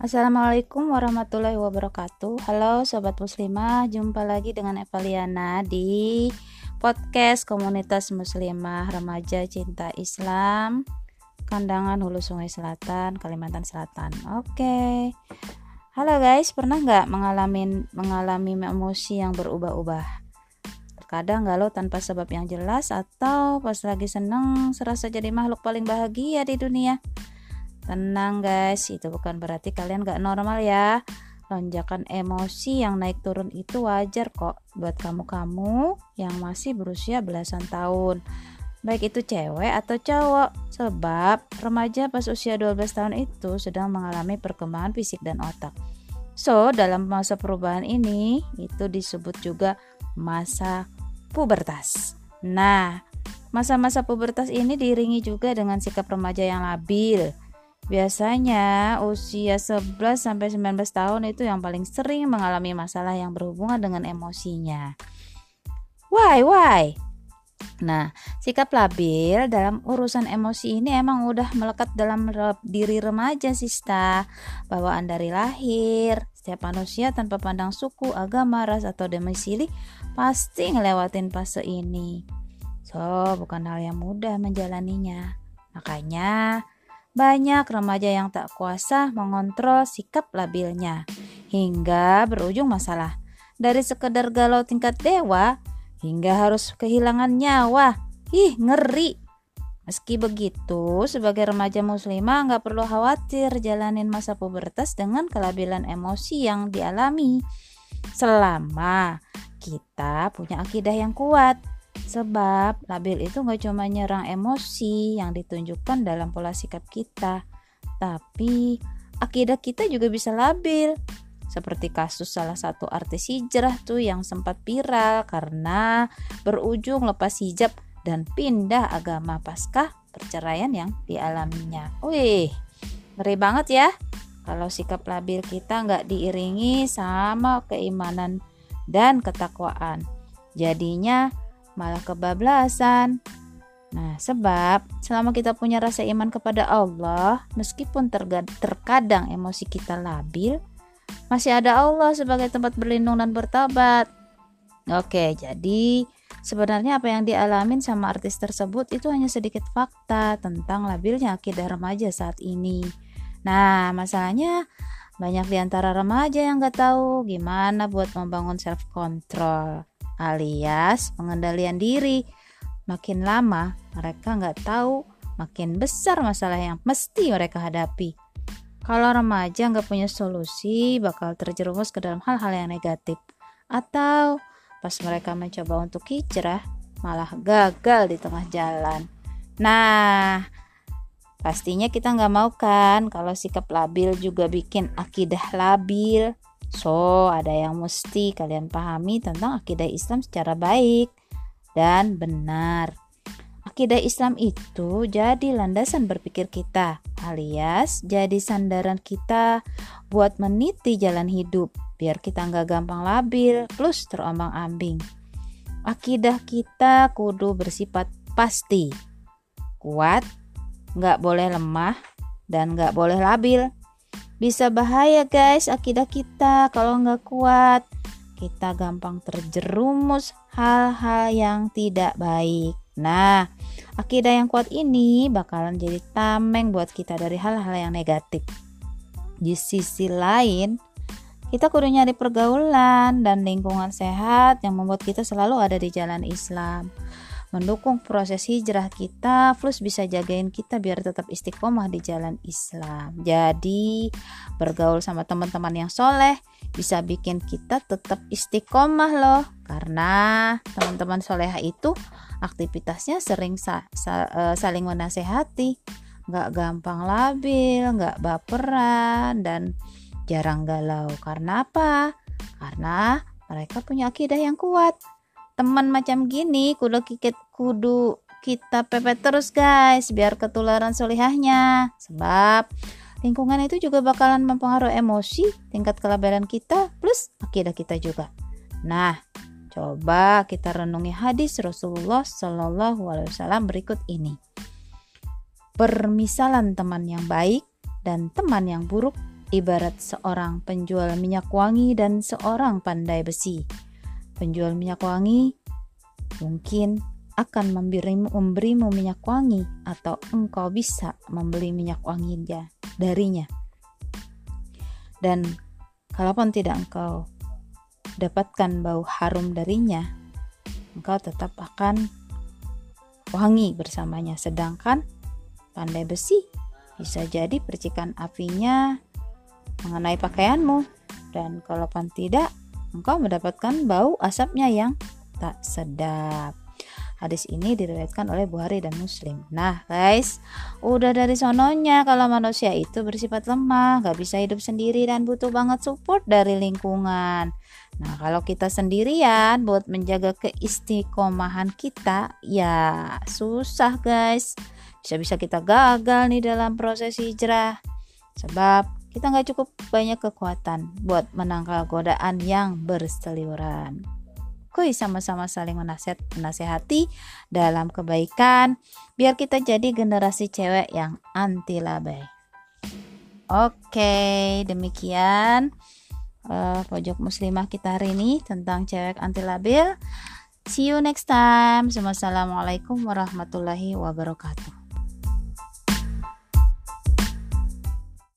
Assalamualaikum warahmatullahi wabarakatuh. Halo Sobat Muslimah. Jumpa lagi dengan Evaliana di podcast komunitas muslimah remaja cinta Islam Kandangan Hulu Sungai Selatan, Kalimantan Selatan. Oke. Halo guys, pernah nggak mengalami mengalami emosi yang berubah-ubah? Terkadang galau tanpa sebab yang jelas atau pas lagi seneng serasa jadi makhluk paling bahagia di dunia. Tenang guys, itu bukan berarti kalian gak normal ya. Lonjakan emosi yang naik turun itu wajar kok buat kamu-kamu yang masih berusia belasan tahun. Baik itu cewek atau cowok, sebab remaja pas usia 12 tahun itu sedang mengalami perkembangan fisik dan otak. So, dalam masa perubahan ini itu disebut juga masa pubertas. Nah, masa-masa pubertas ini diiringi juga dengan sikap remaja yang labil, Biasanya usia 11 sampai 19 tahun itu yang paling sering mengalami masalah yang berhubungan dengan emosinya. Why, why? Nah, sikap labil dalam urusan emosi ini emang udah melekat dalam diri remaja sista. Bawaan dari lahir, setiap manusia tanpa pandang suku, agama, ras, atau domisili pasti ngelewatin fase ini. So, bukan hal yang mudah menjalaninya. Makanya, banyak remaja yang tak kuasa mengontrol sikap labilnya hingga berujung masalah. Dari sekedar galau tingkat dewa hingga harus kehilangan nyawa. Ih, ngeri. Meski begitu, sebagai remaja muslimah nggak perlu khawatir jalanin masa pubertas dengan kelabilan emosi yang dialami. Selama kita punya akidah yang kuat, Sebab labil itu gak cuma nyerang emosi yang ditunjukkan dalam pola sikap kita, tapi akidah kita juga bisa labil. Seperti kasus salah satu artis hijrah tuh yang sempat viral karena berujung lepas hijab dan pindah agama pasca perceraian yang dialaminya. Wih, ngeri banget ya kalau sikap labil kita nggak diiringi sama keimanan dan ketakwaan. Jadinya malah kebablasan. Nah, sebab selama kita punya rasa iman kepada Allah, meskipun terkadang emosi kita labil, masih ada Allah sebagai tempat berlindung dan bertobat. Oke, jadi sebenarnya apa yang dialamin sama artis tersebut itu hanya sedikit fakta tentang labilnya akidah remaja saat ini. Nah, masalahnya banyak di antara remaja yang gak tahu gimana buat membangun self control alias pengendalian diri. Makin lama mereka nggak tahu, makin besar masalah yang mesti mereka hadapi. Kalau remaja nggak punya solusi, bakal terjerumus ke dalam hal-hal yang negatif. Atau pas mereka mencoba untuk hijrah, malah gagal di tengah jalan. Nah, pastinya kita nggak mau kan kalau sikap labil juga bikin akidah labil. So, ada yang mesti kalian pahami tentang akidah Islam secara baik dan benar. Akidah Islam itu jadi landasan berpikir kita, alias jadi sandaran kita buat meniti jalan hidup, biar kita nggak gampang labil plus terombang-ambing. Akidah kita kudu bersifat pasti, kuat, nggak boleh lemah, dan nggak boleh labil. Bisa bahaya guys akidah kita kalau nggak kuat. Kita gampang terjerumus hal-hal yang tidak baik. Nah, akidah yang kuat ini bakalan jadi tameng buat kita dari hal-hal yang negatif. Di sisi lain, kita kudu nyari pergaulan dan lingkungan sehat yang membuat kita selalu ada di jalan Islam mendukung proses hijrah kita plus bisa jagain kita biar tetap istiqomah di jalan Islam. Jadi bergaul sama teman-teman yang soleh bisa bikin kita tetap istiqomah loh. Karena teman-teman soleha itu aktivitasnya sering sa sa uh, saling menasehati. Nggak gampang labil nggak baperan dan jarang galau. Karena apa? Karena mereka punya akidah yang kuat teman macam gini kudu kikit kudu kita pepet terus guys biar ketularan solihahnya. Sebab lingkungan itu juga bakalan mempengaruhi emosi tingkat kelabaran kita plus akidah kita juga. Nah coba kita renungi hadis Rasulullah Shallallahu Alaihi Wasallam berikut ini. Permisalan teman yang baik dan teman yang buruk ibarat seorang penjual minyak wangi dan seorang pandai besi. Penjual minyak wangi mungkin akan memberimu, memberimu minyak wangi atau engkau bisa membeli minyak wangi dia darinya. Dan kalaupun tidak engkau dapatkan bau harum darinya, engkau tetap akan wangi bersamanya. Sedangkan pandai besi bisa jadi percikan apinya mengenai pakaianmu dan kalaupun tidak engkau mendapatkan bau asapnya yang tak sedap. Hadis ini diriwayatkan oleh Bukhari dan Muslim. Nah, guys, udah dari sononya kalau manusia itu bersifat lemah, gak bisa hidup sendiri dan butuh banget support dari lingkungan. Nah, kalau kita sendirian buat menjaga keistiqomahan kita, ya susah, guys. Bisa-bisa kita gagal nih dalam proses hijrah. Sebab kita nggak cukup banyak kekuatan buat menangkal godaan yang berseliweran. Kuy sama-sama saling menasihat, menasehati dalam kebaikan biar kita jadi generasi cewek yang anti labai. Oke, demikian uh, pojok muslimah kita hari ini tentang cewek anti labil. See you next time. Wassalamualaikum warahmatullahi wabarakatuh.